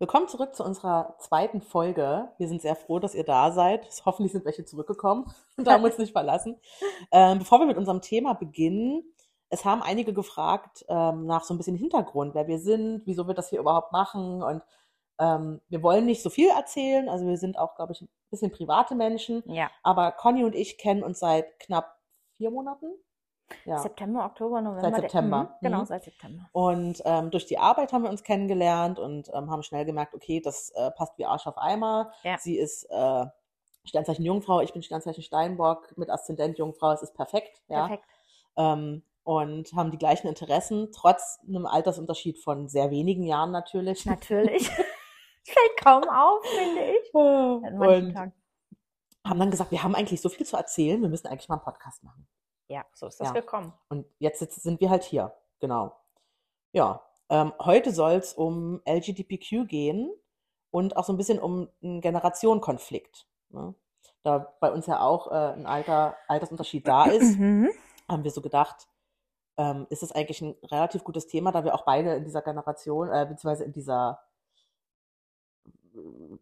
Willkommen zurück zu unserer zweiten Folge. Wir sind sehr froh, dass ihr da seid. Hoffentlich sind welche zurückgekommen und haben uns nicht verlassen. Ähm, bevor wir mit unserem Thema beginnen, es haben einige gefragt ähm, nach so ein bisschen Hintergrund, wer wir sind, wieso wir das hier überhaupt machen. Und ähm, wir wollen nicht so viel erzählen. Also wir sind auch, glaube ich, ein bisschen private Menschen. Ja. Aber Conny und ich kennen uns seit knapp vier Monaten. Ja. September, Oktober, November. Seit September. Mhm, genau, Mhm. seit September. Und ähm, durch die Arbeit haben wir uns kennengelernt und ähm, haben schnell gemerkt, okay, das äh, passt wie Arsch auf Eimer. Ja. Sie ist äh, Sternzeichen Jungfrau, ich bin Sternzeichen Steinbock mit Aszendent Jungfrau. Es ist perfekt. Ja? Perfekt. Ähm, und haben die gleichen Interessen, trotz einem Altersunterschied von sehr wenigen Jahren natürlich. Natürlich. Fällt kaum auf, finde ich. Manchen und Tagen. haben dann gesagt, wir haben eigentlich so viel zu erzählen, wir müssen eigentlich mal einen Podcast machen. Ja, so ist das Ja. gekommen. Und jetzt sind wir halt hier. Genau. Ja, ähm, heute soll es um LGBTQ gehen und auch so ein bisschen um einen Generationenkonflikt. Ne? Da bei uns ja auch äh, ein Alter, Altersunterschied da ist, Mhm. haben wir so gedacht, ähm, ist es eigentlich ein relativ gutes Thema, da wir auch beide in dieser Generation, äh, beziehungsweise in dieser,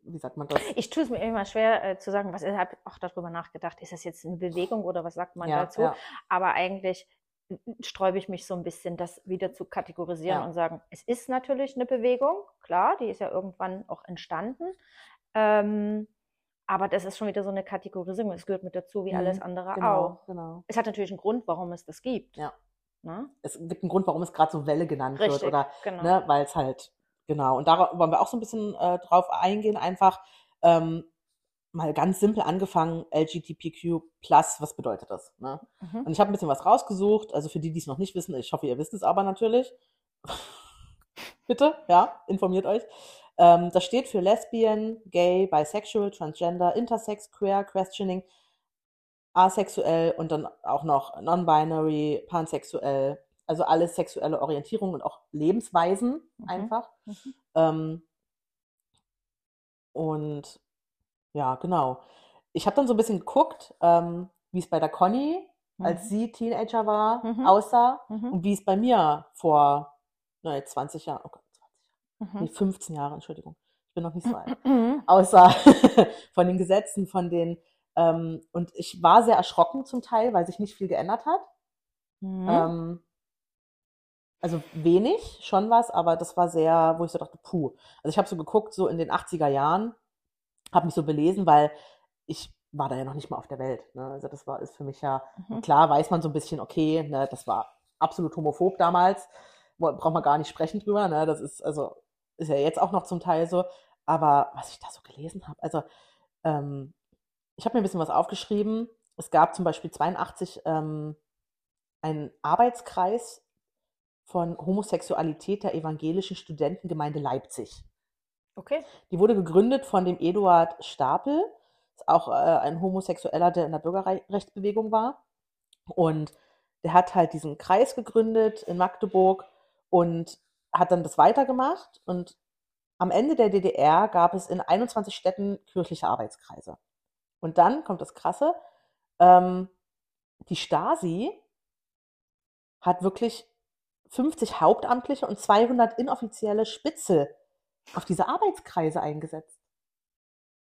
wie sagt man das? Ich tue es mir immer schwer äh, zu sagen, was ich habe auch darüber nachgedacht, ist das jetzt eine Bewegung oder was sagt man Ja, dazu? ja. Aber eigentlich äh, sträube ich mich so ein bisschen, das wieder zu kategorisieren Ja. und sagen, es ist natürlich eine Bewegung, klar, die ist ja irgendwann auch entstanden. Ähm, aber das ist schon wieder so eine Kategorisierung, es gehört mit dazu, wie Mhm, alles andere Genau, auch. genau. Es hat natürlich einen Grund, warum es das gibt. Ja. Ne? Es gibt einen Grund, warum es gerade so Welle genannt wird Richtig, oder genau. ne, weil es halt, genau. Und da wollen wir auch so ein bisschen äh, drauf eingehen, einfach ähm, mal ganz simpel angefangen, LGBTQ+, was bedeutet das? Ne? Mhm. Und ich habe ein bisschen was rausgesucht, also für die, die es noch nicht wissen, ich hoffe, ihr wisst es aber natürlich. Bitte, ja, informiert euch. Ähm, das steht für Lesbian, Gay, Bisexual, Transgender, Intersex, Queer, Questioning, asexuell und dann auch noch non-binary, pansexuell, also alle sexuelle Orientierungen und auch Lebensweisen Mhm. einfach. Mhm. Ähm, und ja, genau. Ich habe dann so ein bisschen geguckt, ähm, wie es bei der Conny, als Mhm. sie Teenager war, Mhm. aussah Mhm. und wie es bei mir vor ne, 20 Jahren, oh Gott, 20 Jahre, nee, Mhm. 15 Jahre, Entschuldigung, ich bin noch nicht so alt, Mhm. aussah von den Gesetzen, von den, ähm, und ich war sehr erschrocken zum Teil, weil sich nicht viel geändert hat. Mhm. Ähm, also wenig, schon was, aber das war sehr, wo ich so dachte, puh. Also ich habe so geguckt, so in den 80er Jahren, habe mich so belesen, weil ich war da ja noch nicht mal auf der Welt. Ne? Also das war, ist für mich ja, Mhm. klar weiß man so ein bisschen, okay, ne, das war absolut homophob damals, braucht man gar nicht sprechen drüber, ne? Das ist, also, ist ja jetzt auch noch zum Teil so. Aber was ich da so gelesen habe, also ähm, ich habe mir ein bisschen was aufgeschrieben. Es gab zum Beispiel 82 ähm, einen Arbeitskreis von Homosexualität der evangelischen Studentengemeinde Leipzig. Okay. Die wurde gegründet von dem Eduard Stapel, ist auch äh, ein Homosexueller, der in der Bürgerrechtsbewegung war. Und der hat halt diesen Kreis gegründet in Magdeburg und hat dann das weitergemacht. Und am Ende der DDR gab es in 21 Städten kirchliche Arbeitskreise. Und dann kommt das Krasse, ähm, die Stasi hat wirklich 50 Hauptamtliche und 200 inoffizielle Spitze auf diese Arbeitskreise eingesetzt.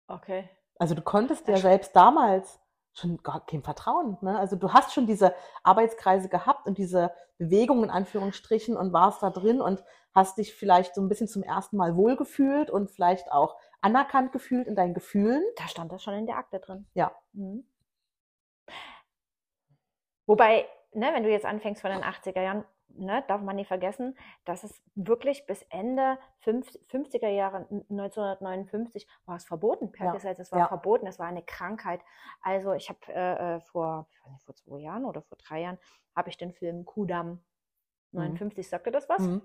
Okay. Also du konntest ja selbst damals schon gar kein Vertrauen. Ne? Also du hast schon diese Arbeitskreise gehabt und diese Bewegung in Anführungsstrichen und warst da drin und hast dich vielleicht so ein bisschen zum ersten Mal wohlgefühlt und vielleicht auch anerkannt gefühlt in deinen Gefühlen. Da stand das schon in der Akte drin. Ja. Mhm. Wobei, ne, wenn du jetzt anfängst von den 80er Jahren, ne, darf man nicht vergessen, dass es wirklich bis Ende fünf- 50er Jahre, 1959, war es verboten per Ja. Gesetz. Es war Ja. verboten, es war eine Krankheit. Also ich habe äh, äh, vor, nicht, vor zwei Jahren oder vor drei Jahren, habe ich den Film Kudam Mhm. 59, sagte das was? Mhm.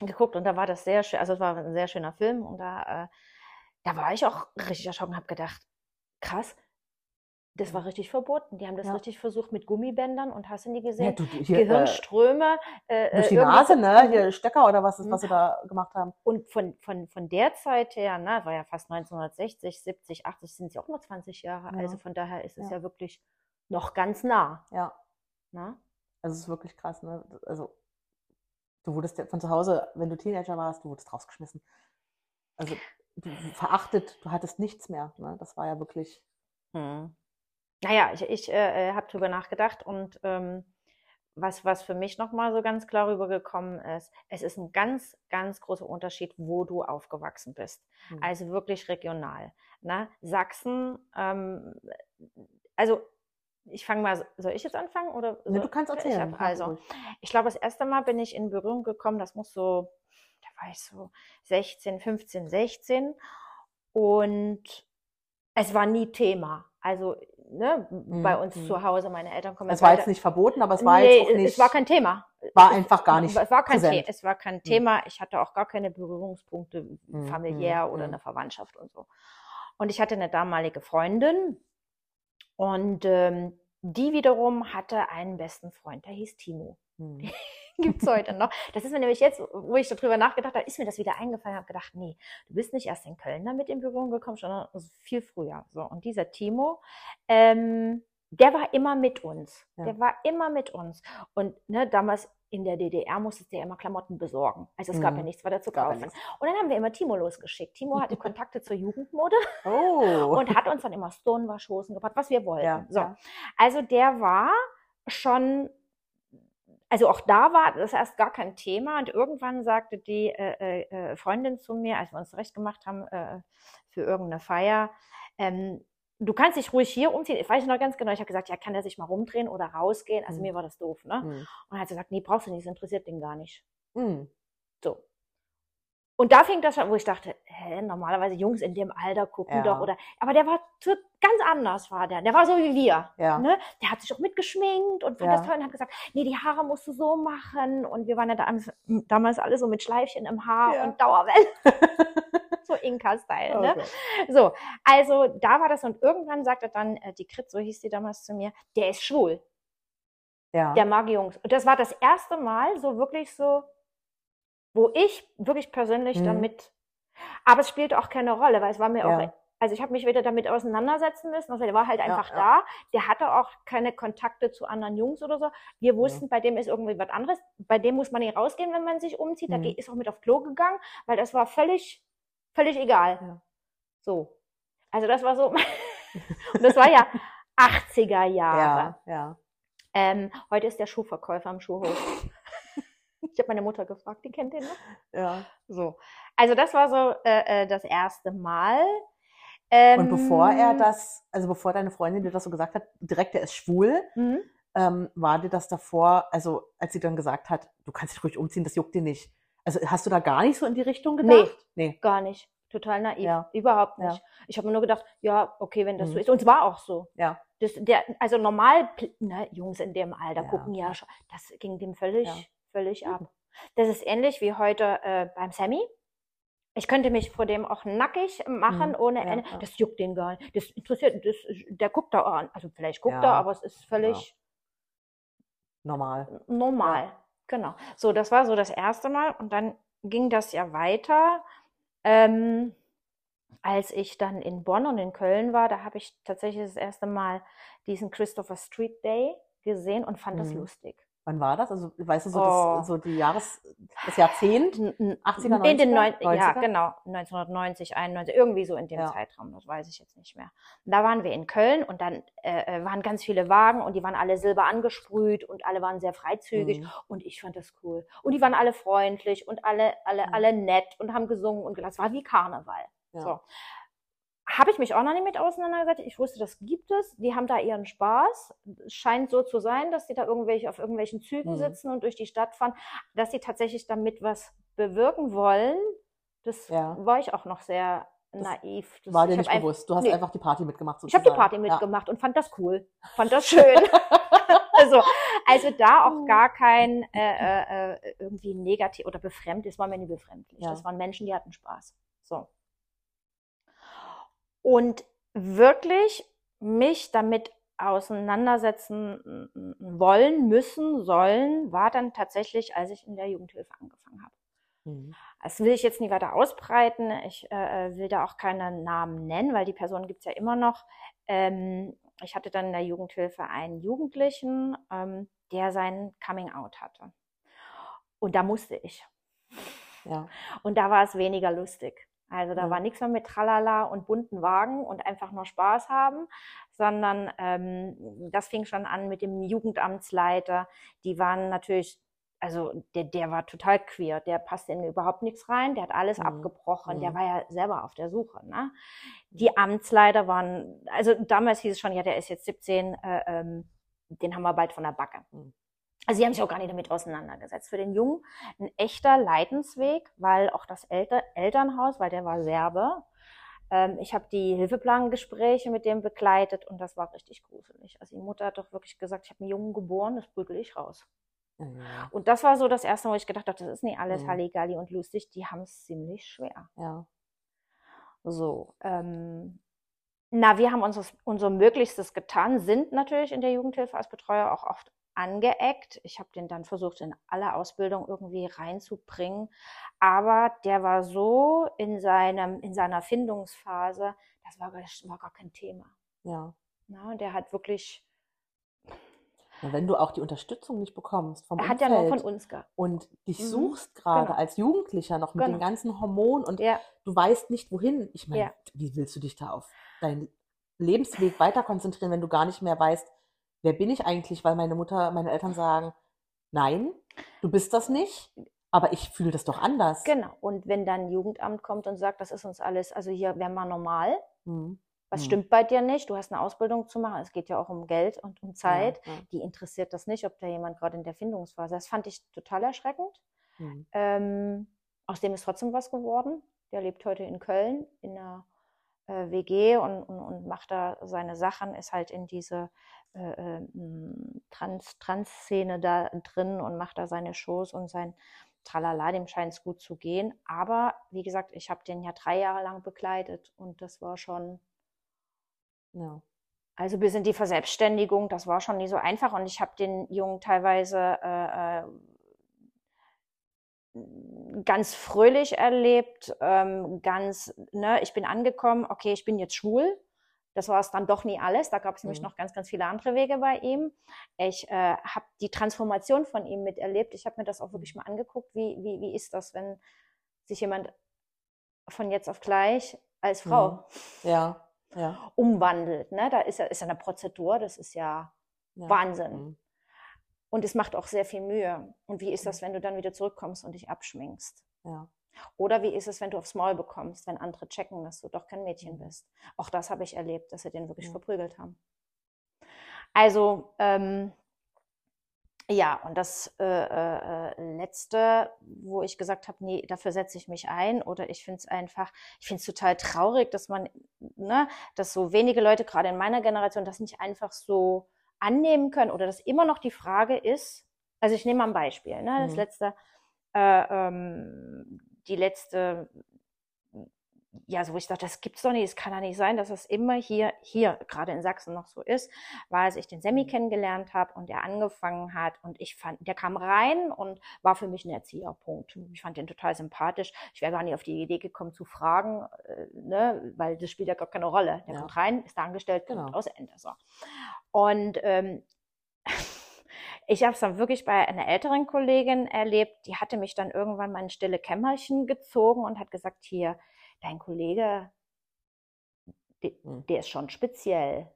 geguckt und da war das sehr schön, also es war ein sehr schöner Film und da, äh, da war ich auch richtig erschrocken und habe gedacht, krass, das war richtig verboten. Die haben das Ja. richtig versucht mit Gummibändern und hast du nie Ja, gesehen? du, du, hier, äh, Gehirnströme. Äh, durch die äh, Nase, ne? Hier Stecker oder was ist, was sie da gemacht haben. Und von, von, von der Zeit her, ne, war ja fast 1960, 70, 80, sind sie auch nur 20 Jahre. Ja. Also von daher ist es Ja. ja wirklich noch ganz nah. Ja, Ne? also es ist wirklich krass, ne? Also du wurdest ja von zu Hause, wenn du Teenager warst, du wurdest rausgeschmissen. Also du, verachtet, du hattest nichts mehr. Ne? Das war ja wirklich. Hm. Naja, ich, ich äh, äh habe drüber nachgedacht und ähm, was, was für mich nochmal so ganz klar rübergekommen ist, es ist ein ganz, ganz großer Unterschied, wo du aufgewachsen bist. Mhm. Also wirklich regional. Ne? Sachsen, ähm, also ich fange mal, soll ich jetzt anfangen? Oder nee, du kannst erzählen. Ich hab, also, ich glaube, das erste Mal bin ich in Berührung gekommen, das muss so, da war ich so 16, 15, 16 und es war nie Thema. Also ne, mhm. bei uns mhm. zu Hause, meine Eltern kommen. Es war jetzt nicht verboten, aber es war nee, jetzt auch nicht. Es war kein Thema. War einfach gar nicht. Es war kein, The es war kein mhm. Thema. Ich hatte auch gar keine Berührungspunkte mhm. familiär mhm. oder eine Verwandtschaft und so. Und ich hatte eine damalige Freundin und ähm, die wiederum hatte einen besten Freund, der hieß Timo. Mhm. gibt es heute noch. Das ist mir nämlich jetzt, wo ich darüber nachgedacht habe, ist mir das wieder eingefallen, habe gedacht, nee, du bist nicht erst in Köln damit in Berührung gekommen, sondern viel früher. So, und dieser Timo, ähm, der war immer mit uns. Ja. Der war immer mit uns. Und ne, damals in der DDR musstest du ja immer Klamotten besorgen. Also es gab ja mhm. nichts weiter zu kaufen. Und dann haben wir immer Timo losgeschickt. Timo hatte Kontakte zur Jugendmode oh. und hat uns dann immer Stonewash-Hosen gebracht, was wir wollten. Ja, so. Ja. Also der war schon also auch da war das erst gar kein Thema und irgendwann sagte die äh, äh, äh, Freundin zu mir, als wir uns recht gemacht haben äh, für irgendeine Feier, ähm, du kannst dich ruhig hier umziehen. Ich weiß noch ganz genau, ich habe gesagt, ja, kann er sich mal rumdrehen oder rausgehen? Also mhm. mir war das doof, ne? Mhm. Und er hat gesagt, nee, brauchst du nicht, das interessiert den gar nicht. Mhm. So. Und da fing das schon, wo ich dachte, hä, normalerweise Jungs in dem Alter gucken ja. doch oder, aber der war ganz anders war der. Der war so wie wir. Ja. Ne? Der hat sich auch mitgeschminkt und fand ja. das toll und hat gesagt, nee, die Haare musst du so machen. Und wir waren ja damals, damals alle so mit Schleifchen im Haar und Dauerwelle. so Inka-Style. Ne? Okay. So, also da war das und irgendwann sagte dann äh, die Krit, so hieß die damals zu mir, der ist schwul. Ja. Der mag Jungs. Und das war das erste Mal so wirklich so, wo ich wirklich persönlich mhm. damit, aber es spielte auch keine Rolle, weil es war mir ja. auch, also ich habe mich wieder damit auseinandersetzen müssen, also der war halt einfach ja, da, der hatte auch keine Kontakte zu anderen Jungs oder so. Wir wussten, bei dem ist irgendwie was anderes, bei dem muss man nicht rausgehen, wenn man sich umzieht, mhm. da ist auch mit auf Klo gegangen, weil das war völlig, völlig egal. So. Also das war so, und das war ja 80er Jahre. Ja, ja. Ähm, heute ist der Schuhverkäufer am Schuhhof. Ich habe meine Mutter gefragt, die kennt den noch. Ja. So. Also das war so äh, äh das erste Mal. Ähm, und bevor er das, also bevor deine Freundin dir das so gesagt hat, direkt, er ist schwul, mhm. ähm, war dir das davor, also als sie dann gesagt hat, du kannst dich ruhig umziehen, das juckt dir nicht. Also hast du da gar nicht so in die Richtung gedacht? Nee, nee. gar nicht. Total naiv. Ja. Überhaupt nicht. Ja. Ich habe mir nur gedacht, ja, okay, wenn das mhm. so ist. Und es war auch so. Ja. Das, der, also normal, ne, Jungs in dem Alter ja. gucken ja schon, das ging dem völlig, völlig ab. Das ist ähnlich wie heute äh, beim Sammy. Ich könnte mich vor dem auch nackig machen mhm, ohne Ende. Ja, Das juckt den gar nicht. Das interessiert, das, der guckt da an. Also vielleicht guckt ja, er, aber es ist völlig normal. Normal, genau. So, das war so das erste Mal und dann ging das ja weiter. Ähm, als ich dann in Bonn und in Köln war, da habe ich tatsächlich das erste Mal diesen Christopher Street Day gesehen und fand mhm. das lustig. Wann war das? Also, weißt du, so, oh. das, so die Jahres, das Jahrzehnt? 80er, 90er? In den 90, Ja, genau. 1990, 91, irgendwie so in dem ja. Zeitraum. Das weiß ich jetzt nicht mehr. Und da waren wir in Köln und dann äh, äh, waren ganz viele Wagen und die waren alle silber angesprüht und alle waren sehr freizügig mhm. und ich fand das cool. Und die waren alle freundlich und alle, alle, mhm. alle nett und haben gesungen und gelassen. Es war wie Karneval. Ja. So habe ich mich auch noch nicht mit auseinandergesetzt. Ich wusste, das gibt es. Die haben da ihren Spaß. Es scheint so zu sein, dass die da irgendwelche auf irgendwelchen Zügen mhm. sitzen und durch die Stadt fahren, dass sie tatsächlich damit was bewirken wollen. Das ja. war ich auch noch sehr das naiv. Das war dir nicht bewusst. Du hast nee. einfach die Party mitgemacht. Sozusagen. Ich habe die Party mitgemacht ja. und fand das cool. Fand das schön. also, also da auch gar kein äh, äh, äh, irgendwie negativ oder befremdlich. Das war mir nie befremdlich. Ja. Das waren Menschen, die hatten Spaß. So. Und wirklich mich damit auseinandersetzen wollen, müssen, sollen, war dann tatsächlich, als ich in der Jugendhilfe angefangen habe. Mhm. Das will ich jetzt nicht weiter ausbreiten. Ich äh, äh will da auch keinen Namen nennen, weil die Person gibt's ja immer noch. Ähm, ich hatte dann in der Jugendhilfe einen Jugendlichen, ähm, der sein Coming Out hatte. Und da musste ich. Ja. Und da war es weniger lustig. Also da war nichts mehr mit Tralala und bunten Wagen und einfach nur Spaß haben, sondern ähm, das fing schon an mit dem Jugendamtsleiter. Die waren natürlich, also der, der war total queer, der passte in überhaupt nichts rein, der hat alles mhm. abgebrochen, mhm. der war ja selber auf der Suche. Ne? Die Amtsleiter waren, also damals hieß es schon, ja, der ist jetzt 17, äh, ähm, den haben wir bald von der Backe. Mhm. Also sie haben sich auch gar nicht damit auseinandergesetzt. Für den Jungen ein echter Leidensweg, weil auch das Elter Elternhaus, weil der war Serbe. Ähm, ich habe die Hilfeplangespräche mit dem begleitet und das war richtig gruselig. Also die Mutter hat doch wirklich gesagt, ich habe einen Jungen geboren, das prügel ich raus. Mhm. Und das war so das erste, wo ich gedacht habe, das ist nicht alles mhm. Halligalli und lustig, die haben es ziemlich schwer. Ja. So, ähm, na, wir haben unser, unser Möglichstes getan, sind natürlich in der Jugendhilfe als Betreuer auch oft angeeckt. Ich habe den dann versucht, in alle Ausbildung irgendwie reinzubringen. Aber der war so in, seinem, in seiner Findungsphase, das war, war gar kein Thema. Ja. Na, der hat wirklich. Und wenn du auch die Unterstützung nicht bekommst vom er hat ja nur von uns gehabt. und dich mhm. suchst gerade genau. als Jugendlicher noch mit genau. den ganzen Hormonen und ja. du weißt nicht wohin. Ich meine, ja. wie willst du dich da auf deinen Lebensweg weiter konzentrieren, wenn du gar nicht mehr weißt, wer bin ich eigentlich? Weil meine Mutter, meine Eltern sagen, nein, du bist das nicht, aber ich fühle das doch anders. Genau. Und wenn dann Jugendamt kommt und sagt, das ist uns alles, also hier wären wir normal, hm. was hm. stimmt bei dir nicht? Du hast eine Ausbildung zu machen, es geht ja auch um Geld und um Zeit. Ja, ja. Die interessiert das nicht, ob da jemand gerade in der Findungsphase ist. Das fand ich total erschreckend. Hm. Ähm, aus dem ist trotzdem was geworden. Der lebt heute in Köln in einer äh, WG und, und, und macht da seine Sachen, ist halt in diese äh, äh Trans, Trans-Szene da drin und macht da seine Shows und sein Tralala, dem scheint es gut zu gehen. Aber wie gesagt, ich habe den ja drei Jahre lang begleitet und das war schon. Ja. Also bis in die Verselbstständigung, das war schon nie so einfach und ich habe den Jungen teilweise äh, äh ganz fröhlich erlebt, ähm, ganz, ne, ich bin angekommen, okay, ich bin jetzt schwul. Das war es dann doch nie alles. Da gab es nämlich mhm. noch ganz, ganz viele andere Wege bei ihm. Ich äh, habe die Transformation von ihm miterlebt. Ich habe mir das auch wirklich mal angeguckt. Wie, wie, wie ist das, wenn sich jemand von jetzt auf gleich als Frau mhm. ja, ja. umwandelt? Ne? Da ist ja, ist ja eine Prozedur. Das ist ja, ja. Wahnsinn. Mhm. Und es macht auch sehr viel Mühe. Und wie ist das, wenn du dann wieder zurückkommst und dich abschminkst? Ja. Oder wie ist es, wenn du aufs Maul bekommst, wenn andere checken, dass du doch kein Mädchen mhm. bist? Auch das habe ich erlebt, dass sie den wirklich ja. verprügelt haben. Also, ähm, ja, und das äh, äh, letzte, wo ich gesagt habe, nee, dafür setze ich mich ein, oder ich finde es einfach, ich finde es total traurig, dass man, ne, dass so wenige Leute, gerade in meiner Generation, das nicht einfach so annehmen können oder dass immer noch die Frage ist, also ich nehme mal ein Beispiel, ne, das mhm. letzte, äh, ähm, die letzte, ja, so wo ich dachte, das gibt's doch nicht, es kann ja nicht sein, dass das immer hier, hier, gerade in Sachsen noch so ist, weil als ich den Semi kennengelernt habe und er angefangen hat und ich fand, der kam rein und war für mich ein Erzieherpunkt. Ich fand den total sympathisch. Ich wäre gar nicht auf die Idee gekommen zu fragen, äh, ne, weil das spielt ja gar keine Rolle. Der ja. kommt rein, ist da angestellt, genau. aus Ende. So. Und ähm, ich habe es dann wirklich bei einer älteren Kollegin erlebt, die hatte mich dann irgendwann mal in stille Kämmerchen gezogen und hat gesagt, hier, dein Kollege, der, hm. der ist schon speziell.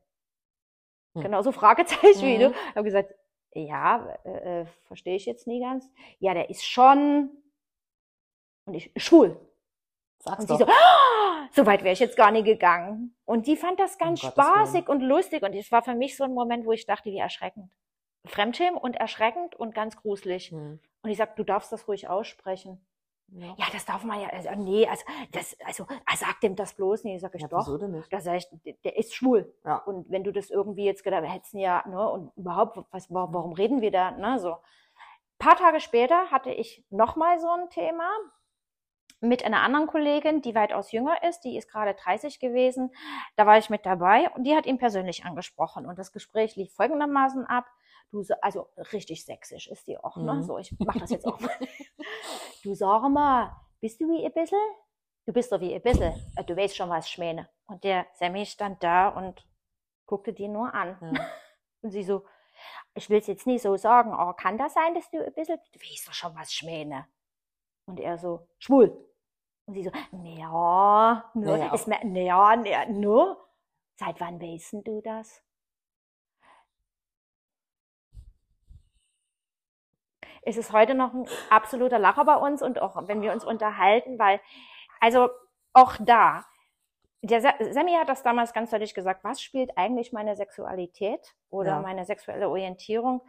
Hm. Genauso Fragezeichen mhm. wie du. Ich habe gesagt, ja, äh, äh, verstehe ich jetzt nie ganz. Ja, der ist schon und ich schwul. Sag's und doch. sie so, oh, so weit wäre ich jetzt gar nicht gegangen. Und die fand das ganz um spaßig und lustig und es war für mich so ein Moment, wo ich dachte, wie erschreckend. Fremdschämen und erschreckend und ganz gruselig. Mhm. Und ich sag, du darfst das ruhig aussprechen. Ja. ja, das darf man ja, also, nee, also, das, also, er sagt dem das bloß nicht, sag ich ja, doch. Da sag ich, der ist schwul. Ja. Und wenn du das irgendwie jetzt gedacht hättest, ja, ne, und überhaupt, was, warum reden wir da, ne, so. Ein paar Tage später hatte ich nochmal so ein Thema mit einer anderen Kollegin, die weitaus jünger ist, die ist gerade 30 gewesen. Da war ich mit dabei und die hat ihn persönlich angesprochen. Und das Gespräch lief folgendermaßen ab. Du, also richtig sächsisch ist die auch, ne? Mhm. So, ich mach das jetzt auch mal. du sag mal, bist du wie ein bisschen? Du bist doch wie ein bisschen. Äh, du weißt schon, was ich meine. Und der Sammy stand da und guckte die nur an. Ja. Und sie so, ich will es jetzt nicht so sagen, aber kann das sein, dass du ein bisschen, du weißt doch schon, was ich meine. Und er so, schwul. Und sie so, Naja, ist mir, ja, ja, nur. Seit wann weißt du das? Es ist heute noch ein absoluter Lacher bei uns und auch wenn wir uns unterhalten, weil, also auch da, der Sa- Sammy hat das damals ganz deutlich gesagt, was spielt eigentlich meine Sexualität oder Ja. meine sexuelle Orientierung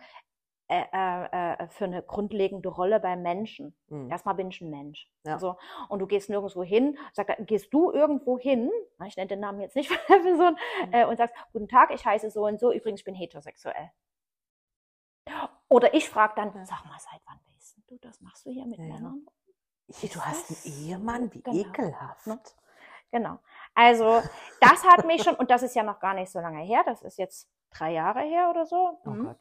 äh, äh, äh, für eine grundlegende Rolle beim Menschen? Mhm. Erstmal bin ich ein Mensch. Ja. So, und du gehst nirgendwo hin, sag, gehst du irgendwo hin, ich nenne den Namen jetzt nicht von der Person, Mhm. äh, und sagst, guten Tag, ich heiße so und so, übrigens, ich bin heterosexuell. Oder ich frage dann, sag mal, seit wann weißt denn du das? Machst du hier mit Ja. Männern? Ih, Du Ist hast einen Ehemann, wie Genau. ekelhaft. Ne? Genau. Also, das hat mich schon, und das ist ja noch gar nicht so lange her, das ist jetzt drei Jahre her oder so. Oh Mhm. Gott.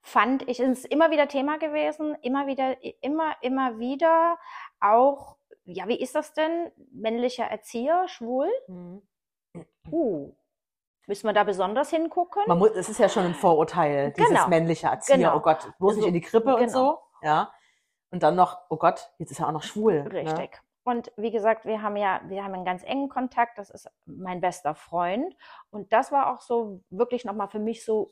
fand ich, es ist immer wieder Thema gewesen, immer wieder, immer, immer wieder auch, ja, wie ist das denn? Männlicher Erzieher, schwul? Mhm. Uh, müssen wir da besonders hingucken? Man muss, es ist ja schon ein Vorurteil, dieses Genau. männliche Erzieher. Genau. Oh Gott, bloß nicht So, in die Krippe und genau. so. Ja. Und dann noch, oh Gott, jetzt ist er auch noch schwul. Ne? Richtig. Und wie gesagt, wir haben ja, wir haben einen ganz engen Kontakt. Das ist mein bester Freund. Und das war auch so wirklich nochmal für mich so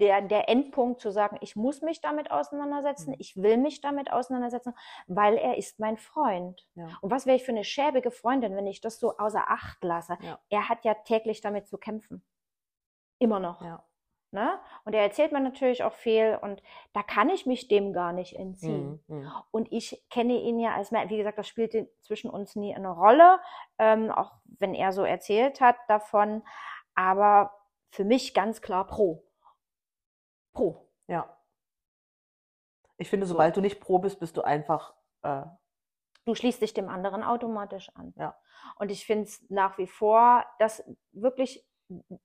der, der Endpunkt zu sagen, ich muss mich damit auseinandersetzen, Mhm. ich will mich damit auseinandersetzen, weil er ist mein Freund. Ja. Und was wäre ich für eine schäbige Freundin, wenn ich das so außer Acht lasse? Ja. Er hat ja täglich damit zu kämpfen. Immer noch. Ja. Ne? Und er erzählt mir natürlich auch viel und da kann ich mich dem gar nicht entziehen. Mhm. Mhm. Und ich kenne ihn ja als Mann. Wie gesagt, das spielte zwischen uns nie eine Rolle, ähm, auch wenn er so erzählt hat davon. Aber für mich ganz klar pro. Pro. Ja. Ich finde, sobald du nicht pro bist, bist du einfach. Äh, Du schließt dich dem anderen automatisch an. Ja. Und ich finde es nach wie vor, dass wirklich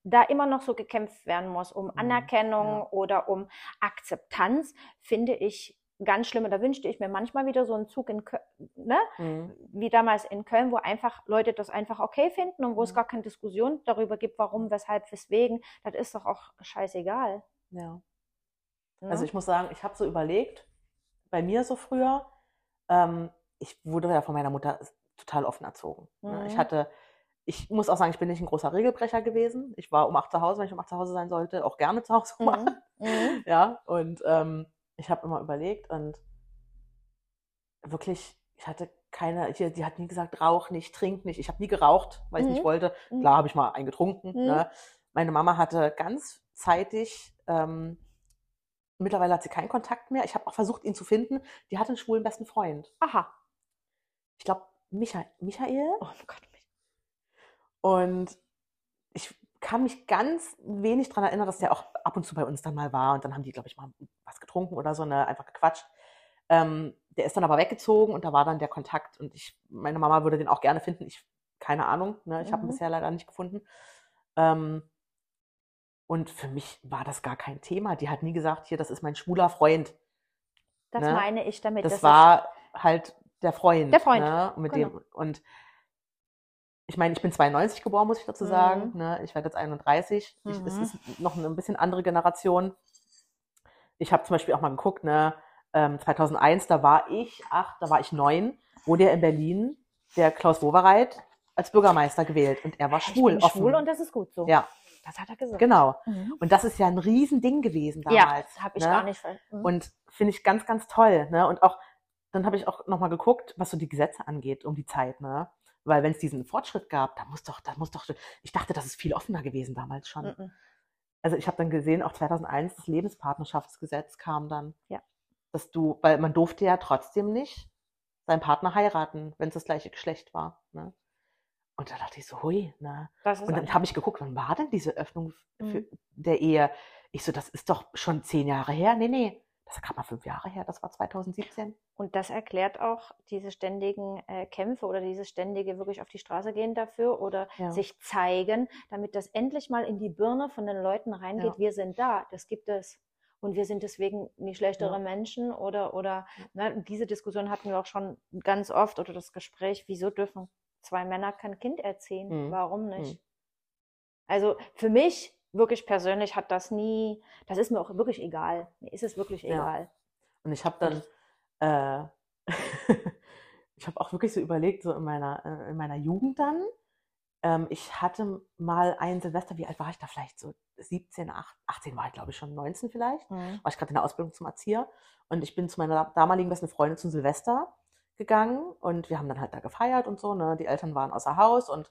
da immer noch so gekämpft werden muss um Anerkennung Mhm. ja. oder um Akzeptanz, finde ich ganz schlimm. Und da wünschte ich mir manchmal wieder so einen Zug in Köln, ne? mhm. wie damals in Köln, wo einfach Leute das einfach okay finden und wo es Mhm. gar keine Diskussion darüber gibt, warum, weshalb, weswegen. Das ist doch auch scheißegal. ja. Ne? Also ich muss sagen, ich habe so überlegt, bei mir so früher, ähm, ich wurde ja von meiner Mutter total offen erzogen. ne? Ich Mhm. hatte, ich muss auch sagen, ich bin nicht ein großer Regelbrecher gewesen. Ich war um acht zu Hause, wenn ich um acht zu Hause sein sollte, auch gerne zu Hause um acht. Mhm. Mhm. Ja, und ähm, ich habe immer überlegt und wirklich, ich hatte keine, hier, die hat nie gesagt, rauch nicht, trink nicht. Ich habe nie geraucht, weil ich Mhm. nicht wollte. Mhm. Klar habe ich mal einen getrunken. Mhm. Ne? Meine Mama hatte ganz zeitig, ähm, mittlerweile hat sie keinen Kontakt mehr. Ich habe auch versucht, ihn zu finden. Die hatte einen schwulen besten Freund. Aha. Ich glaube, Micha Michael. Oh Gott. Und ich kann mich ganz wenig daran erinnern, dass der auch ab und zu bei uns dann mal war. Und dann haben die, glaube ich, mal was getrunken oder so, ne, einfach gequatscht. Ähm, der ist dann aber weggezogen und da war dann der Kontakt. Und ich, meine Mama würde den auch gerne finden. Ich, keine Ahnung, ne, ich habe ihn Mhm. bisher leider nicht gefunden. Ähm, und für mich war das gar kein Thema. Die hat nie gesagt, hier, das ist mein schwuler Freund. Das Ne? meine ich damit. Das dass war halt der Freund. Der Freund, Ne? Mit genau. dem, und ich meine, ich bin 92 geboren, muss ich dazu sagen. Mhm. Ne? Ich werde jetzt 31. Ich, es Mhm. ist noch eine ein bisschen andere Generation. Ich habe zum Beispiel auch mal geguckt, ne? ähm, 2001, da war ich acht, da war ich neun, wurde ja in Berlin der Klaus Wowereit als Bürgermeister gewählt und er war ich schwul. bin offen. schwul und das ist gut so. ja, Das hat er gesagt. genau. Mhm. Und das ist ja ein Riesending gewesen Ja, damals. das habe ich ne? gar nicht mhm. Und finde ich ganz, ganz toll. Ne? Und auch, dann habe ich auch nochmal geguckt, was so die Gesetze angeht um die Zeit. Ne? Weil wenn es diesen Fortschritt gab, da muss doch, da muss doch, ich dachte, das ist viel offener gewesen damals schon. Mhm. Also ich habe dann gesehen, auch 2001, das Lebenspartnerschaftsgesetz kam dann. Ja. Dass du, weil man durfte ja trotzdem nicht seinen Partner heiraten, wenn es das gleiche Geschlecht war. Ne? Und da dachte ich so, hui, ne? Und dann habe ich geguckt, wann war denn diese Öffnung Mhm. der Ehe? Ich so, das ist doch schon zehn Jahre her. Nee, nee, das gerade mal fünf Jahre her. Das war 2017. Und das erklärt auch diese ständigen äh, Kämpfe oder dieses ständige wirklich auf die Straße gehen dafür oder Ja. sich zeigen, damit das endlich mal in die Birne von den Leuten reingeht. Ja. Wir sind da, das gibt es. Und wir sind deswegen nicht schlechtere Ja. Menschen oder, oder ne, diese Diskussion hatten wir auch schon ganz oft oder das Gespräch, wieso dürfen zwei Männer kein Kind erziehen? Mhm. Warum nicht? Mhm. Also für mich wirklich persönlich hat das nie, das ist mir auch wirklich egal. Mir ist es wirklich Ja. egal. Und ich habe dann, äh, ich habe auch wirklich so überlegt, so in meiner, äh, in meiner Jugend dann, ähm, ich hatte mal ein Silvester, wie alt war ich da? Vielleicht so 17, 18 war ich, glaube ich, schon 19 vielleicht. Mhm. War ich gerade in der Ausbildung zum Erzieher. Und ich bin zu meiner damaligen besten Freundin zum Silvester gegangen und wir haben dann halt da gefeiert und so. Ne? Die Eltern waren außer Haus und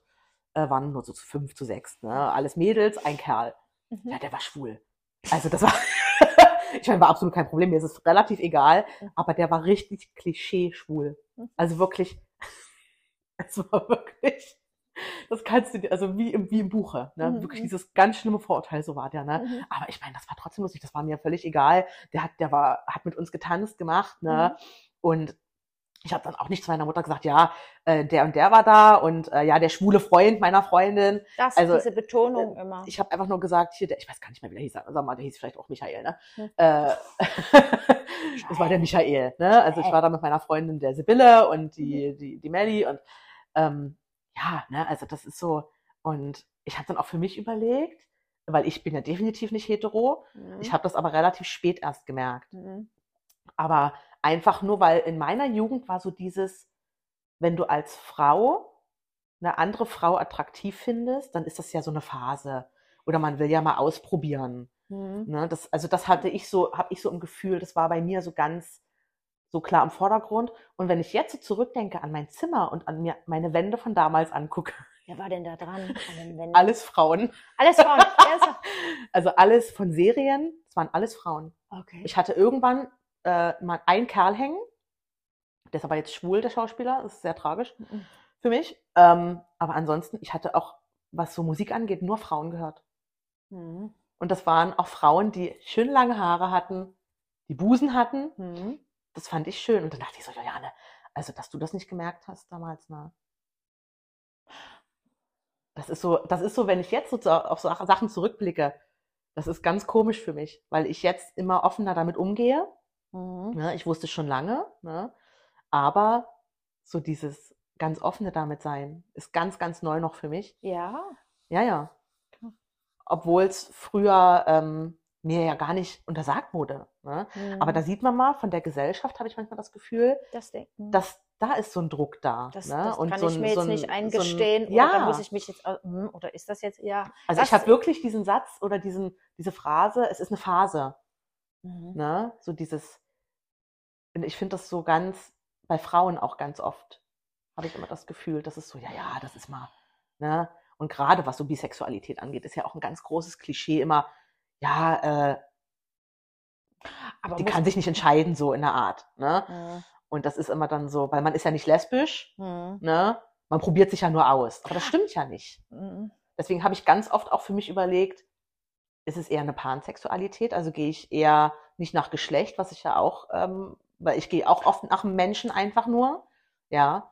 äh, waren nur so zu fünf, zu sechs. Ne? Alles Mädels, ein Kerl. Mhm. Ja, der war schwul. Also das war, ich meine, war absolut kein Problem. Mir ist es relativ egal, Mhm. aber der war richtig klischee-schwul. Mhm. Also wirklich, es war wirklich, das kannst du dir, also wie im, wie im Buche, ne? Mhm, Wirklich mhm. dieses ganz schlimme Vorurteil, so war der, ne? Mhm. Aber ich meine, das war trotzdem lustig, das war mir völlig egal. Der hat, der war, hat mit uns getanzt gemacht, ne? Und ich habe dann auch nicht zu meiner Mutter gesagt, ja, äh, der und der war da und äh, ja, der schwule Freund meiner Freundin. Das, Also, diese Betonung immer. Ich habe einfach nur gesagt, hier, der, ich weiß gar nicht mehr, wie der hieß, sag mal, der hieß vielleicht auch Michael, ne? Hm. Äh, das war der Michael, ne? Also ich war da mit meiner Freundin der Sibylle und die, die, die Melli und ähm, ja, ne, also das ist so. Und ich habe dann auch für mich überlegt, weil ich bin ja definitiv nicht hetero. Mhm. Ich habe das aber relativ spät erst gemerkt. Mhm. Aber einfach nur, weil in meiner Jugend war so dieses, wenn du als Frau eine andere Frau attraktiv findest, dann ist das ja so eine Phase. Oder man will ja mal ausprobieren. Mhm. Ne? Das, also das hatte ich so, habe ich so im Gefühl, das war bei mir so ganz so klar im Vordergrund. Und wenn ich jetzt so zurückdenke an mein Zimmer und an mir meine Wände von damals angucke, Wer war denn da dran? An den Wänden? alles Frauen. Alles Frauen. Also alles von Serien, es waren alles Frauen. Okay. Ich hatte irgendwann äh, mal einen Kerl hängen, der ist aber jetzt schwul, der Schauspieler, das ist sehr tragisch Mhm. für mich. Ähm, aber ansonsten, ich hatte auch, was so Musik angeht, nur Frauen gehört. Mhm. Und das waren auch Frauen, die schön lange Haare hatten, die Busen hatten. Mhm. Das fand ich schön. Und dann dachte ich so, Juliane, also dass du das nicht gemerkt hast damals, ne? Das ist so, das ist so, wenn ich jetzt so auf so Sachen zurückblicke, das ist ganz komisch für mich, weil ich jetzt immer offener damit umgehe. Mhm. Ne? Ich wusste schon lange, ne? aber so dieses ganz offene damit sein ist ganz, ganz neu noch für mich. Ja. Ja, ja. Obwohl es früher ähm, mir ja gar nicht untersagt wurde. Ne? Aber Mhm. da sieht man mal, von der Gesellschaft habe ich manchmal das Gefühl, das denken. dass da ist so ein Druck da. das, ne? das kann so ich ein- mir jetzt so nicht so ein- eingestehen. ja, Oder muss ich mich jetzt. hm, Oder ist das jetzt ja. also das- ich habe wirklich diesen Satz oder diesen, diese Phrase, es ist eine Phase. Mhm. Ne? So dieses, und ich finde das so ganz, bei Frauen auch ganz oft, habe ich immer das Gefühl, das ist so, ja, ja, das ist mal, ne? Und gerade was so Bisexualität angeht, ist ja auch ein ganz großes Klischee immer, ja, äh, Aber die kann sich nicht entscheiden, so in der Art, ne? Mhm. Und das ist immer dann so, weil man ist ja nicht lesbisch, Mhm. ne? Man probiert sich ja nur aus. Aber das stimmt ja nicht. Mhm. Deswegen habe ich ganz oft auch für mich überlegt, ist es eher eine Pansexualität? Also gehe ich eher nicht nach Geschlecht, was ich ja auch, ähm, weil ich gehe auch oft nach dem Menschen einfach nur, ja.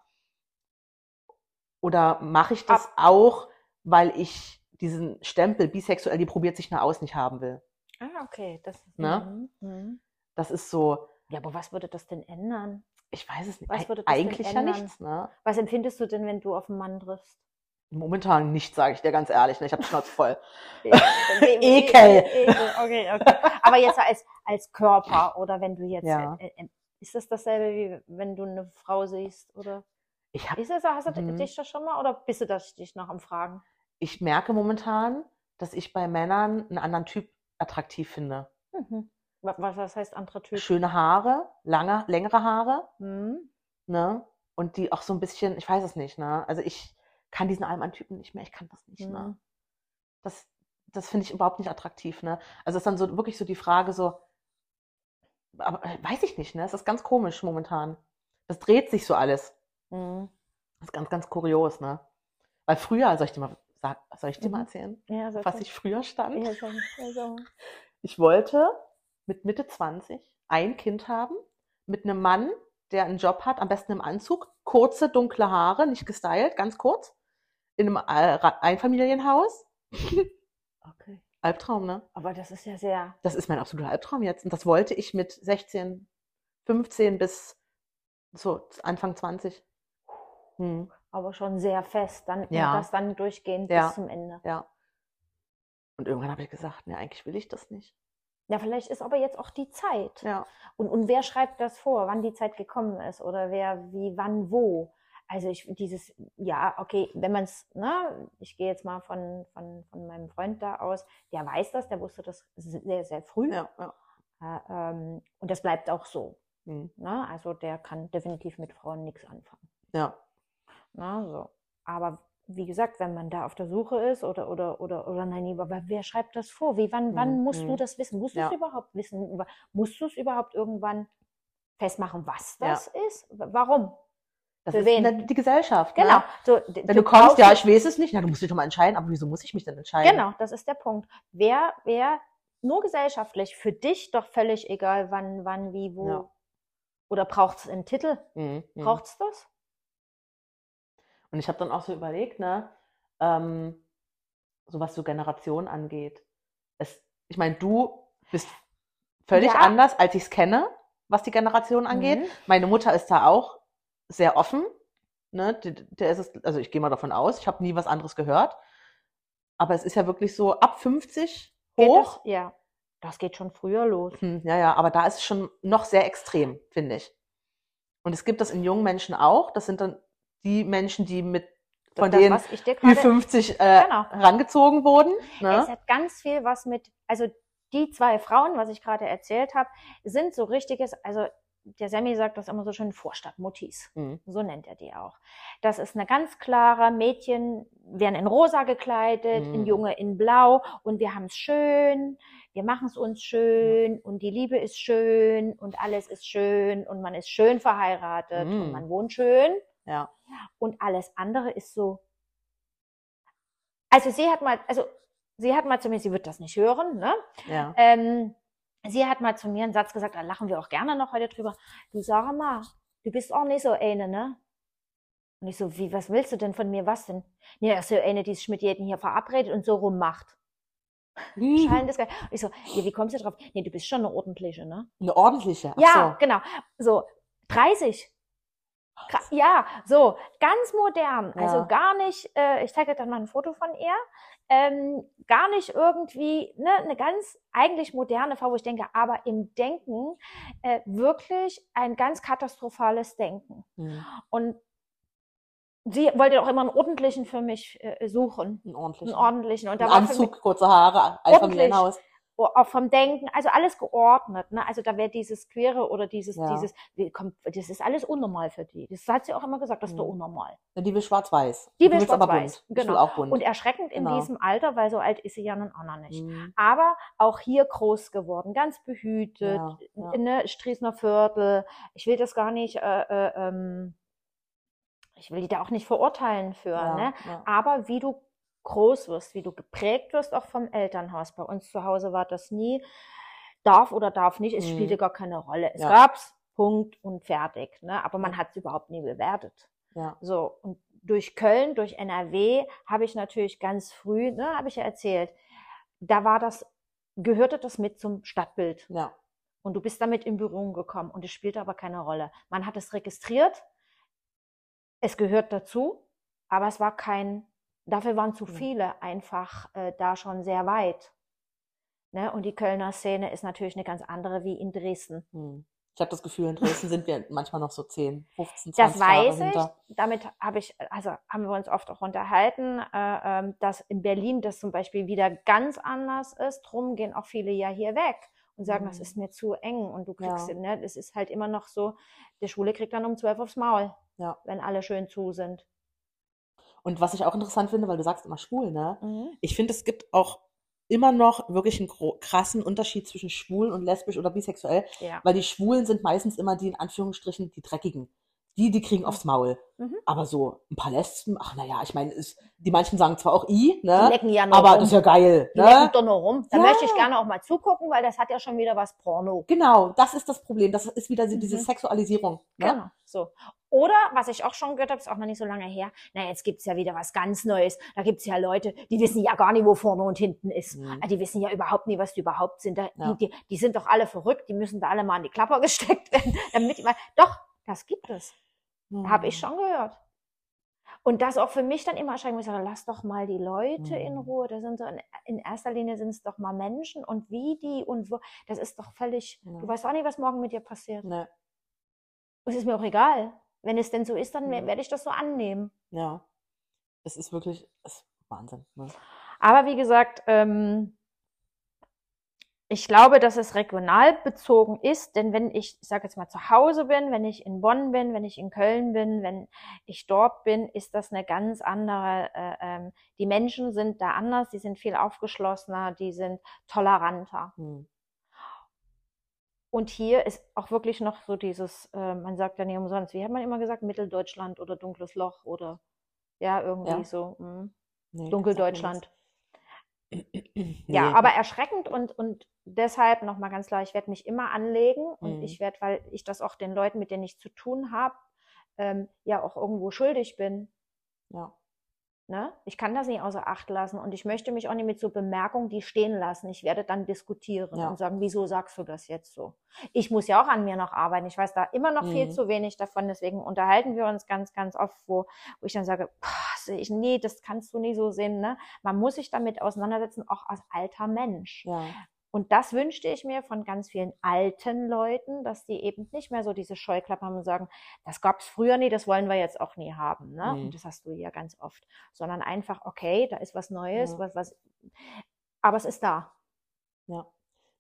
Oder mache ich das auch, weil ich diesen Stempel bisexuell, die probiert sich nur aus, nicht haben will? Ah, okay. Das, Ne? Mhm. Mhm. Das ist so, Ja, aber was würde das denn ändern? ich weiß es nicht, Was würde das denn eigentlich ja ändern? nichts, ne? Was empfindest du denn, wenn du auf einen Mann triffst? Momentan nicht, sage ich dir ganz ehrlich, ne? ich habe Schnauze voll. Ekel. Okay, okay. Aber jetzt als, als Körper oder wenn du jetzt, Ja. äh, äh, ist das dasselbe wie wenn du eine Frau siehst oder Ich habe ist das, hast du Mhm. dich da schon mal oder bist du das dich noch am Fragen? ich merke momentan, dass ich bei Männern einen anderen Typ attraktiv finde. Mhm. Was, was heißt anderer Typ? Schöne Haare, lange, längere Haare, Mhm. ne? Und die auch so ein bisschen, ich weiß es nicht, ne? Also ich kann diesen Alman-Typen nicht mehr, ich kann das nicht, ne? Mhm. Das, das finde ich überhaupt nicht attraktiv, ne? Also ist dann so wirklich so die Frage so, aber äh, weiß ich nicht, ne? Es ist ganz komisch momentan. Das dreht sich so alles. Mhm. Das ist ganz, ganz kurios, ne? Weil früher, soll ich dir mal, sag, soll ich dir mal Mhm. erzählen, Ja, was ich früher stand? Ja, sag ja. Ich wollte mit Mitte 20 ein Kind haben, mit einem Mann, der einen Job hat, am besten im Anzug, kurze, dunkle Haare, nicht gestylt, ganz kurz, in einem Einfamilienhaus. Okay. Albtraum, ne? Aber das ist ja sehr. Das ist mein absoluter Albtraum jetzt. Und das wollte ich mit 16, 15 bis so Anfang 20. Hm, aber schon sehr fest. Dann Ja. das dann durchgehend Ja. bis zum Ende. ja. Und irgendwann habe ich gesagt, ne, eigentlich will ich das nicht. Ja, vielleicht ist aber jetzt auch die Zeit. Ja. Und, und wer schreibt das vor, wann die Zeit gekommen ist oder wer, wie, wann, wo? Also ich dieses, ja, okay, wenn man es, ne, ich gehe jetzt mal von, von, von meinem Freund da aus, der weiß das, der wusste das sehr, sehr früh. Ja, ja. Äh, ähm, und das bleibt auch so. Mhm. Ne? Also der kann definitiv mit Frauen nichts anfangen. Ja. Ne? So. Aber wie gesagt, wenn man da auf der Suche ist oder oder oder oder nein, aber wer schreibt das vor? Wie wann wann Mhm, musst du mhm. das wissen? Musst du Ja. es überhaupt wissen? Musst du es überhaupt irgendwann festmachen, was Ja. das ist? W- Warum? Das Für ist wen? ne- die Gesellschaft. Genau. Ne? So, Wenn du kommst, brauchst ja, du- ich weiß es nicht, na, du musst dich doch mal entscheiden, aber wieso muss ich mich denn entscheiden? Genau, das ist der Punkt. Wer, wer, nur gesellschaftlich, für dich doch völlig egal, wann, wann, wie, wo. Ja. Oder braucht es einen Titel? Mhm. mhm. Braucht es das? Und ich habe dann auch so überlegt, ne, ähm, so was so Generation angeht. Es, ich meine, du bist völlig Ja. anders, als ich es kenne, was die Generation angeht. Mhm. Meine Mutter ist da auch sehr offen. Ne? Der, ist es, also ich gehe mal davon aus, ich habe nie was anderes gehört. Aber es ist ja wirklich so ab 50 Geht hoch. Das? Ja. Das geht schon früher los. Hm, ja, ja, aber da ist es schon noch sehr extrem, finde ich. Und es gibt das in jungen Menschen auch. Das sind dann die Menschen, die mit von das, denen gerade Ü50 äh, Genau. herangezogen wurden. Es Ne? hat ganz viel was mit, also die zwei Frauen, was ich gerade erzählt habe, sind so richtiges, also der Sammy sagt das immer so schön, Vorstadtmuttis. Mhm. So nennt er die auch. Das ist eine ganz klare, Mädchen werden in rosa gekleidet, Mhm. in Junge in blau und wir haben es schön, wir machen es uns schön und die Liebe ist schön und alles ist schön und man ist schön verheiratet Mhm. und man wohnt schön Ja. und alles andere ist so. Also sie hat mal, also sie hat mal zu mir, sie wird das nicht hören, ne? Ja. Ähm, sie hat mal zu mir einen Satz gesagt, da lachen wir auch gerne noch heute drüber. Du sag mal, du bist auch nicht so eine, ne? Und ich so, wie, was willst du denn von mir? Was denn? Nee, das ist so eine, die sich mit jedem hier verabredet und so rummacht. Schallendes Geil. Und ich so, ja, wie kommst du drauf? Nee, du bist schon eine ordentliche, ne? Eine ordentliche. Ach Ja, so. genau. So, 30. Kra- Ja, so, ganz modern. Ja. Also gar nicht, äh, ich zeige dir dann mal ein Foto von ihr, ähm, gar nicht irgendwie, ne, eine ganz eigentlich moderne Frau, wo ich denke, aber im Denken äh, wirklich ein ganz katastrophales Denken. Mhm. Und sie wollte auch immer einen ordentlichen für mich äh, suchen. Ein ordentlicher. Einen ordentlichen. Und da Ein mich, Anzug, kurze Haare, Einfamilienhaus. Oh, auch vom Denken, also alles geordnet. Ne? Also da wäre dieses Queere oder dieses, Ja. dieses, wie kommt, das ist alles unnormal für die. Das hat sie auch immer gesagt, das ist doch Mhm. unnormal. Ja, die will schwarz-weiß. Die will schwarz-weiß, genau. auch bunt. Und erschreckend in Genau. diesem Alter, weil so alt ist sie ja nun auch noch nicht. Mhm. Aber auch hier groß geworden, ganz behütet, Ja, ja. in ne, Striesner Viertel. Ich will das gar nicht, äh, äh, ähm, ich will die da auch nicht verurteilen für, Ja, ne? aber wie du groß wirst, wie du geprägt wirst, auch vom Elternhaus. Bei uns zu Hause war das nie, darf oder darf nicht, es Mhm. spielte gar keine Rolle. Es Ja. gab's, Punkt und fertig. Ne? Aber man hat es überhaupt nie bewertet. Ja. So, und durch Köln, durch NRW habe ich natürlich ganz früh, ne, habe ich ja erzählt, da war das, gehörte das mit zum Stadtbild. ja. Und du bist damit in Berührung gekommen und es spielte aber keine Rolle. Man hat es registriert, es gehört dazu, aber es war kein, dafür waren zu viele einfach äh, da schon sehr weit. Ne? Und die Kölner Szene ist natürlich eine ganz andere wie in Dresden. Hm. Ich habe das Gefühl, in Dresden sind wir manchmal noch so 10, 15, 20 Das Jahre weiß ich. hinter. Damit habe ich, also haben wir uns oft auch unterhalten, äh, ähm, dass in Berlin das zum Beispiel wieder ganz anders ist. Drum gehen auch viele ja hier weg und sagen, das Mhm. ist mir zu eng und du kriegst, Ja. ne, es ist halt immer noch so, der Schwule kriegt dann um zwölf aufs Maul, Ja. wenn alle schön zu sind. Und was ich auch interessant finde, weil du sagst immer schwul, ne? Mhm. Ich finde, es gibt auch immer noch wirklich einen krassen Unterschied zwischen schwul und lesbisch oder bisexuell, Ja. weil die Schwulen sind meistens immer die in Anführungsstrichen die Dreckigen. Die, die kriegen aufs Maul. Mhm. Aber so ein paar Lesben, ach naja, ich meine, ist- die manchen sagen zwar auch I, Die ne? lecken ja noch Aber rum. das ist ja geil, die lecken ne? doch noch rum. Da Ja. möchte ich gerne auch mal zugucken, weil das hat ja schon wieder was Porno. Genau, das ist das Problem. Das ist wieder so diese Mhm. Sexualisierung. Ne? Genau, so. Oder, was ich auch schon gehört habe, ist auch noch nicht so lange her, na, jetzt gibt's ja wieder was ganz Neues. Da gibt's ja Leute, die wissen ja gar nicht, wo vorne und hinten ist. Mhm. Ah, Die wissen ja überhaupt nie, was die überhaupt sind. Da, Ja. die, die, die sind doch alle verrückt, die müssen da alle mal in die Klapper gesteckt werden, damit die mal, doch, das gibt es. Mhm. Habe ich schon gehört. Und das auch für mich dann immer erscheint, ich sage, lass doch mal die Leute in Mhm. Ruhe. Das sind so in, in erster Linie sind es doch mal Menschen und wie die und wo. Das ist doch völlig. Ja. Du weißt auch nicht, was morgen mit dir passiert. Ne, Es ist mir auch egal. Wenn es denn so ist, dann Mhm. werde ich das so annehmen. ja. Es ist wirklich, es ist Wahnsinn. Ne? Aber wie gesagt, ähm, ich glaube, dass es regional bezogen ist, denn wenn ich, ich sage jetzt mal, zu Hause bin, wenn ich in Bonn bin, wenn ich in Köln bin, wenn ich dort bin, ist das eine ganz andere, äh, ähm, die Menschen sind da anders, die sind viel aufgeschlossener, die sind toleranter. Hm. Und hier ist auch wirklich noch so dieses, äh, man sagt ja nicht umsonst, wie hat man immer gesagt, Mitteldeutschland oder dunkles Loch oder ja, irgendwie Ja. so. Mh. Nee, Dunkeldeutschland. Ja, aber erschreckend und, und deshalb nochmal ganz klar, ich werde mich immer anlegen und Mhm. ich werde, weil ich das auch den Leuten, mit denen ich zu tun habe, ähm, ja auch irgendwo schuldig bin. Ja. Ne? Ich kann das nicht außer Acht lassen und ich möchte mich auch nicht mit so Bemerkungen, die stehen lassen. Ich werde dann diskutieren Ja. und sagen, wieso sagst du das jetzt so? Ich muss ja auch an mir noch arbeiten. Ich weiß da immer noch viel Mhm. zu wenig davon. Deswegen unterhalten wir uns ganz, ganz oft, wo, wo ich dann sage, "Boah, ich, nee, das kannst du nie so sehen. Ne? Man muss sich damit auseinandersetzen, auch als alter Mensch. Ja. Und das wünschte ich mir von ganz vielen alten Leuten, dass die eben nicht mehr so diese Scheuklappen haben und sagen, das gab es früher nie, das wollen wir jetzt auch nie haben. Ne? Mhm. Und das hast du ja ganz oft. Sondern einfach, okay, da ist was Neues, Ja. was, was, aber es ist da. Ja.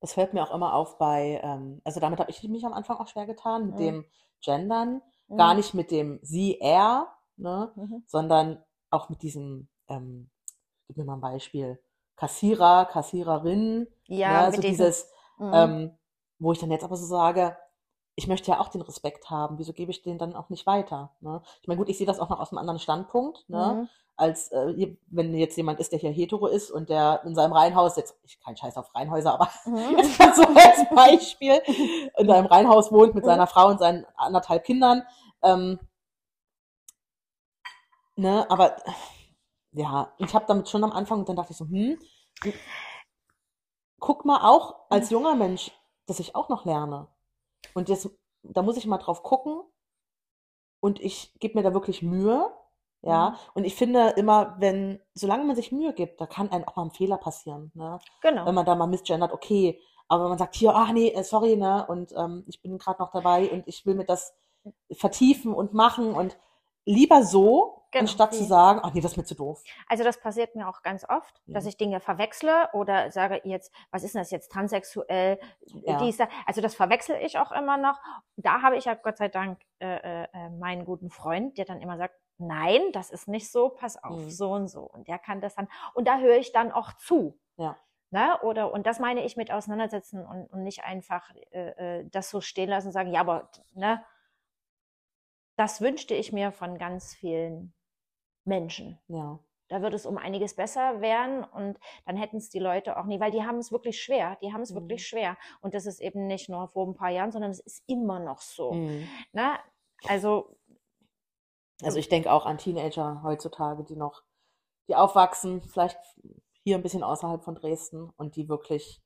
Das fällt mir auch immer auf bei, ähm, also damit habe ich mich am Anfang auch schwer getan, mit Mhm. dem Gendern. Gar Mhm. nicht mit dem sie, er, ne, Mhm. sondern auch mit diesem, ähm, gib mir mal ein Beispiel, Kassierer, Kassiererin, Ja, ne, so dieses, Mhm. ähm, wo ich dann jetzt aber so sage, ich möchte ja auch den Respekt haben, wieso gebe ich den dann auch nicht weiter? Ne? Ich meine, gut, ich sehe das auch noch aus einem anderen Standpunkt, ne? Mhm. als äh, wenn jetzt jemand ist, der hier hetero ist und der in seinem Reihenhaus, jetzt ich kein Scheiß auf Reihenhäuser, aber Mhm. jetzt mal so als Beispiel, in einem Reihenhaus wohnt mit Mhm. seiner Frau und seinen anderthalb Kindern. Ähm, ne, aber ja, ich habe damit schon am Anfang und dann dachte ich so, hm, guck mal auch als junger Mensch, dass ich auch noch lerne. Und jetzt, da muss ich mal drauf gucken und ich gebe mir da wirklich Mühe. Ja, Mhm. und ich finde immer, wenn, solange man sich Mühe gibt, da kann einem auch mal ein Fehler passieren, ne? Genau. Wenn man da mal misgendert, okay, aber wenn man sagt, hier, ach nee, äh, sorry, ne, und ähm, ich bin gerade noch dabei und ich will mir das vertiefen und machen und lieber so, Genau, anstatt zu sagen, ach nee, das ist mir zu doof. Also das passiert mir auch ganz oft, dass Mhm. ich Dinge verwechsle oder sage jetzt, was ist denn das jetzt, transsexuell, Ja. dies, da. Also das verwechsel ich auch immer noch. Da habe ich ja Gott sei Dank äh, äh, meinen guten Freund, der dann immer sagt, nein, das ist nicht so, pass auf, Mhm. so und so. Und der kann das dann, und da höre ich dann auch zu. Ja. Ne? Oder, und das meine ich mit auseinandersetzen und, und nicht einfach äh, äh, das so stehen lassen und sagen, ja, aber, ne, das wünschte ich mir von ganz vielen Menschen. Ja, Da wird es um einiges besser werden und dann hätten es die Leute auch nie, weil die haben es wirklich schwer. Die haben es Mhm. wirklich schwer. Und das ist eben nicht nur vor ein paar Jahren, sondern es ist immer noch so. Mhm. Ne? Also, Also ich denke auch an Teenager heutzutage, die noch, die aufwachsen, vielleicht hier ein bisschen außerhalb von Dresden und die wirklich,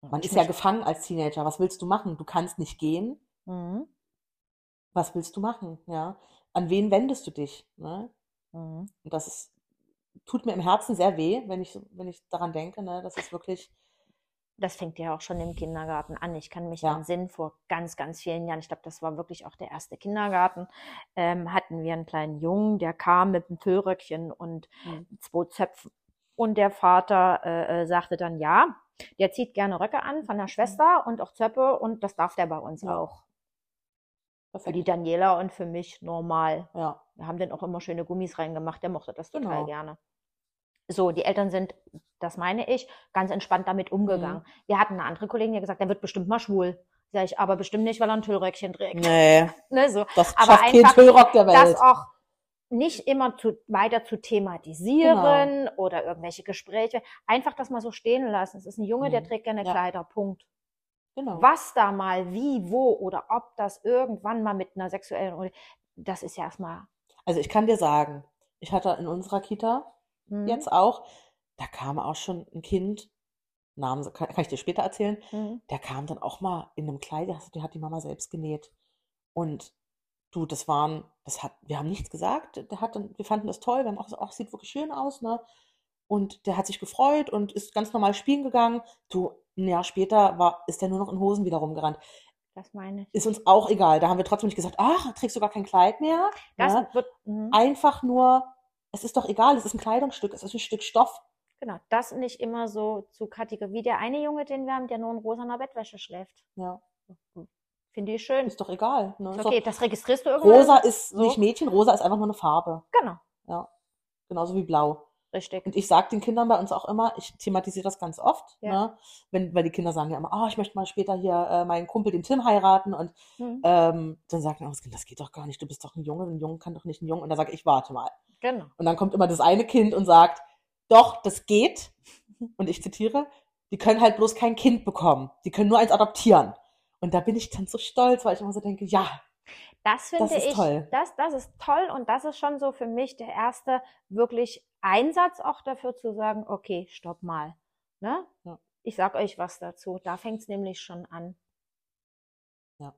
man ist ja gefangen als Teenager. Was willst du machen? Du kannst nicht gehen. Mhm. Was willst du machen? Ja. An wen wendest du dich? Ne? Mhm. Und das ist, tut mir im Herzen sehr weh, wenn ich, wenn ich daran denke. Ne? Das ist wirklich, Das fängt ja auch schon im Kindergarten an. Ich kann mich Ja. entsinnen, vor ganz, ganz vielen Jahren, ich glaube, das war wirklich auch der erste Kindergarten, ähm, hatten wir einen kleinen Jungen, der kam mit einem Tüllröckchen und Mhm. zwei Zöpfen. Und der Vater äh, äh, sagte dann, ja, der zieht gerne Röcke an von der Schwester und auch Zöpfe und das darf der bei uns Ja. auch. Für perfekt. die Daniela und für mich normal. Ja, Wir haben dann auch immer schöne Gummis reingemacht, der mochte das total Genau. gerne. So, die Eltern sind, das meine ich, ganz entspannt damit umgegangen. Mhm. Wir hatten eine andere Kollegin, die gesagt, der wird bestimmt mal schwul. Sag ich, aber bestimmt nicht, weil er ein Tüllröckchen trägt. nee, Ne, so. das Aber schafft kein einfach, Tüllrock der Welt. Das auch nicht immer zu, weiter zu thematisieren Genau. oder irgendwelche Gespräche. Einfach das mal so stehen lassen. Es ist ein Junge, der Mhm. trägt gerne Ja. Kleider. Punkt. Genau. Was da mal, wie, wo oder ob das irgendwann mal mit einer sexuellen, das ist ja erstmal. Also ich kann dir sagen, ich hatte in unserer Kita hm, jetzt auch, da kam auch schon ein Kind, Namen kann, kann ich dir später erzählen, hm, der kam dann auch mal in einem Kleid, die hat die Mama selbst genäht. Und du, das waren, das hat, wir haben nichts gesagt. Der hat dann, wir fanden das toll, wir haben auch gesagt, ach, sieht wirklich schön aus, ne? Und der hat sich gefreut und ist ganz normal spielen gegangen. Du, ein Jahr später war, ist der nur noch in Hosen wieder rumgerannt. Das meine ich. Ist uns auch egal. Da haben wir trotzdem nicht gesagt, ach, trägst du gar kein Kleid mehr. Das ne? wird, mhm. Einfach nur, es ist doch egal, es ist ein Kleidungsstück, es ist ein Stück Stoff. Genau, das nicht immer so zu Kategorie. Wie der eine Junge, den wir haben, der nur in rosaner Bettwäsche schläft. Ja. Finde ich schön. Ist doch egal. Ne? Ist Ist okay, doch, das registrierst du irgendwann. rosa ist So. nicht Mädchen, rosa ist einfach nur eine Farbe. Genau, Ja. Genauso wie blau. Richtig. Und ich sage den Kindern bei uns auch immer, ich thematisiere das ganz oft, Ja. ne? Wenn, weil die Kinder sagen ja immer, oh, ich möchte mal später hier äh, meinen Kumpel, den Tim, heiraten. Und Mhm. ähm, dann sagen auch das Kind, das geht doch gar nicht, du bist doch ein Junge, ein Junge kann doch nicht ein Junge. Und dann sage ich, warte mal. Genau. Und dann kommt immer das eine Kind und sagt, doch, das geht. Und ich zitiere, die können halt bloß kein Kind bekommen. Die können nur eins adoptieren. Und da bin ich dann so stolz, weil ich immer so denke, ja, Das finde Das ich, toll. Das, das ist toll und das ist schon so für mich der erste wirklich Einsatz auch dafür zu sagen, okay, stopp mal. Ne? Ja. Ich sag euch was dazu. Da fängt es nämlich schon an. Ja.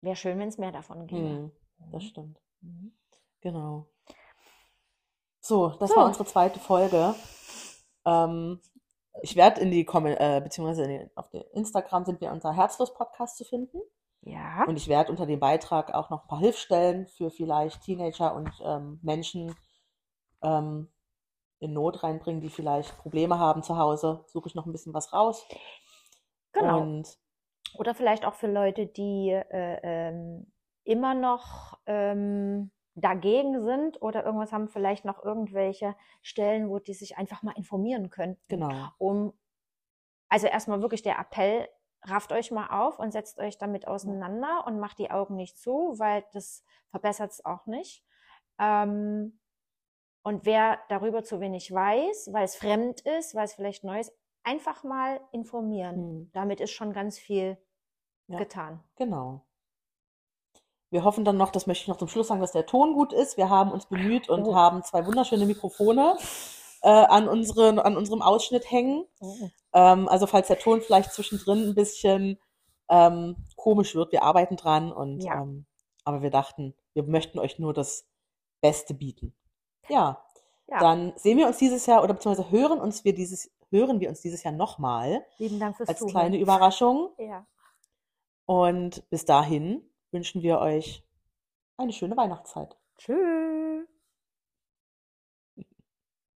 Wäre schön, wenn es mehr davon gäbe. hm, das stimmt. Mhm. Genau. So, das So. war unsere zweite Folge. Ähm, ich werde in die Kommen äh, beziehungsweise den, auf dem Instagram sind wir unter Herzlos Podcast zu finden. Ja. Und ich werde unter dem Beitrag auch noch ein paar Hilfsstellen für vielleicht Teenager und ähm, Menschen ähm, in Not reinbringen, die vielleicht Probleme haben zu Hause. Suche ich noch ein bisschen was raus. genau. Und Oder vielleicht auch für Leute, die äh, ähm, immer noch ähm, dagegen sind oder irgendwas haben, vielleicht noch irgendwelche Stellen, wo die sich einfach mal informieren könnten. genau. Um, also erstmal wirklich der Appell, rafft euch mal auf und setzt euch damit auseinander und macht die Augen nicht zu, weil das verbessert es auch nicht. Ähm, und wer darüber zu wenig weiß, weil es fremd ist, weil es vielleicht neu ist, einfach mal informieren. Hm, Damit ist schon ganz viel Ja. getan. genau. Wir hoffen dann noch, das möchte ich noch zum Schluss sagen, dass der Ton gut ist. Wir haben uns bemüht und Oh. haben zwei wunderschöne Mikrofone äh, an, unseren, an unserem Ausschnitt hängen. Ähm, also falls der Ton vielleicht zwischendrin ein bisschen ähm, komisch wird, wir arbeiten dran und Ja. ähm, aber wir dachten, wir möchten euch nur das Beste bieten. Ja, Ja, dann sehen wir uns dieses Jahr oder beziehungsweise hören uns wir dieses hören wir uns dieses Jahr nochmal lieben Dank fürs als Zuhören. kleine Überraschung Ja. und bis dahin wünschen wir euch eine schöne Weihnachtszeit. Tschüss.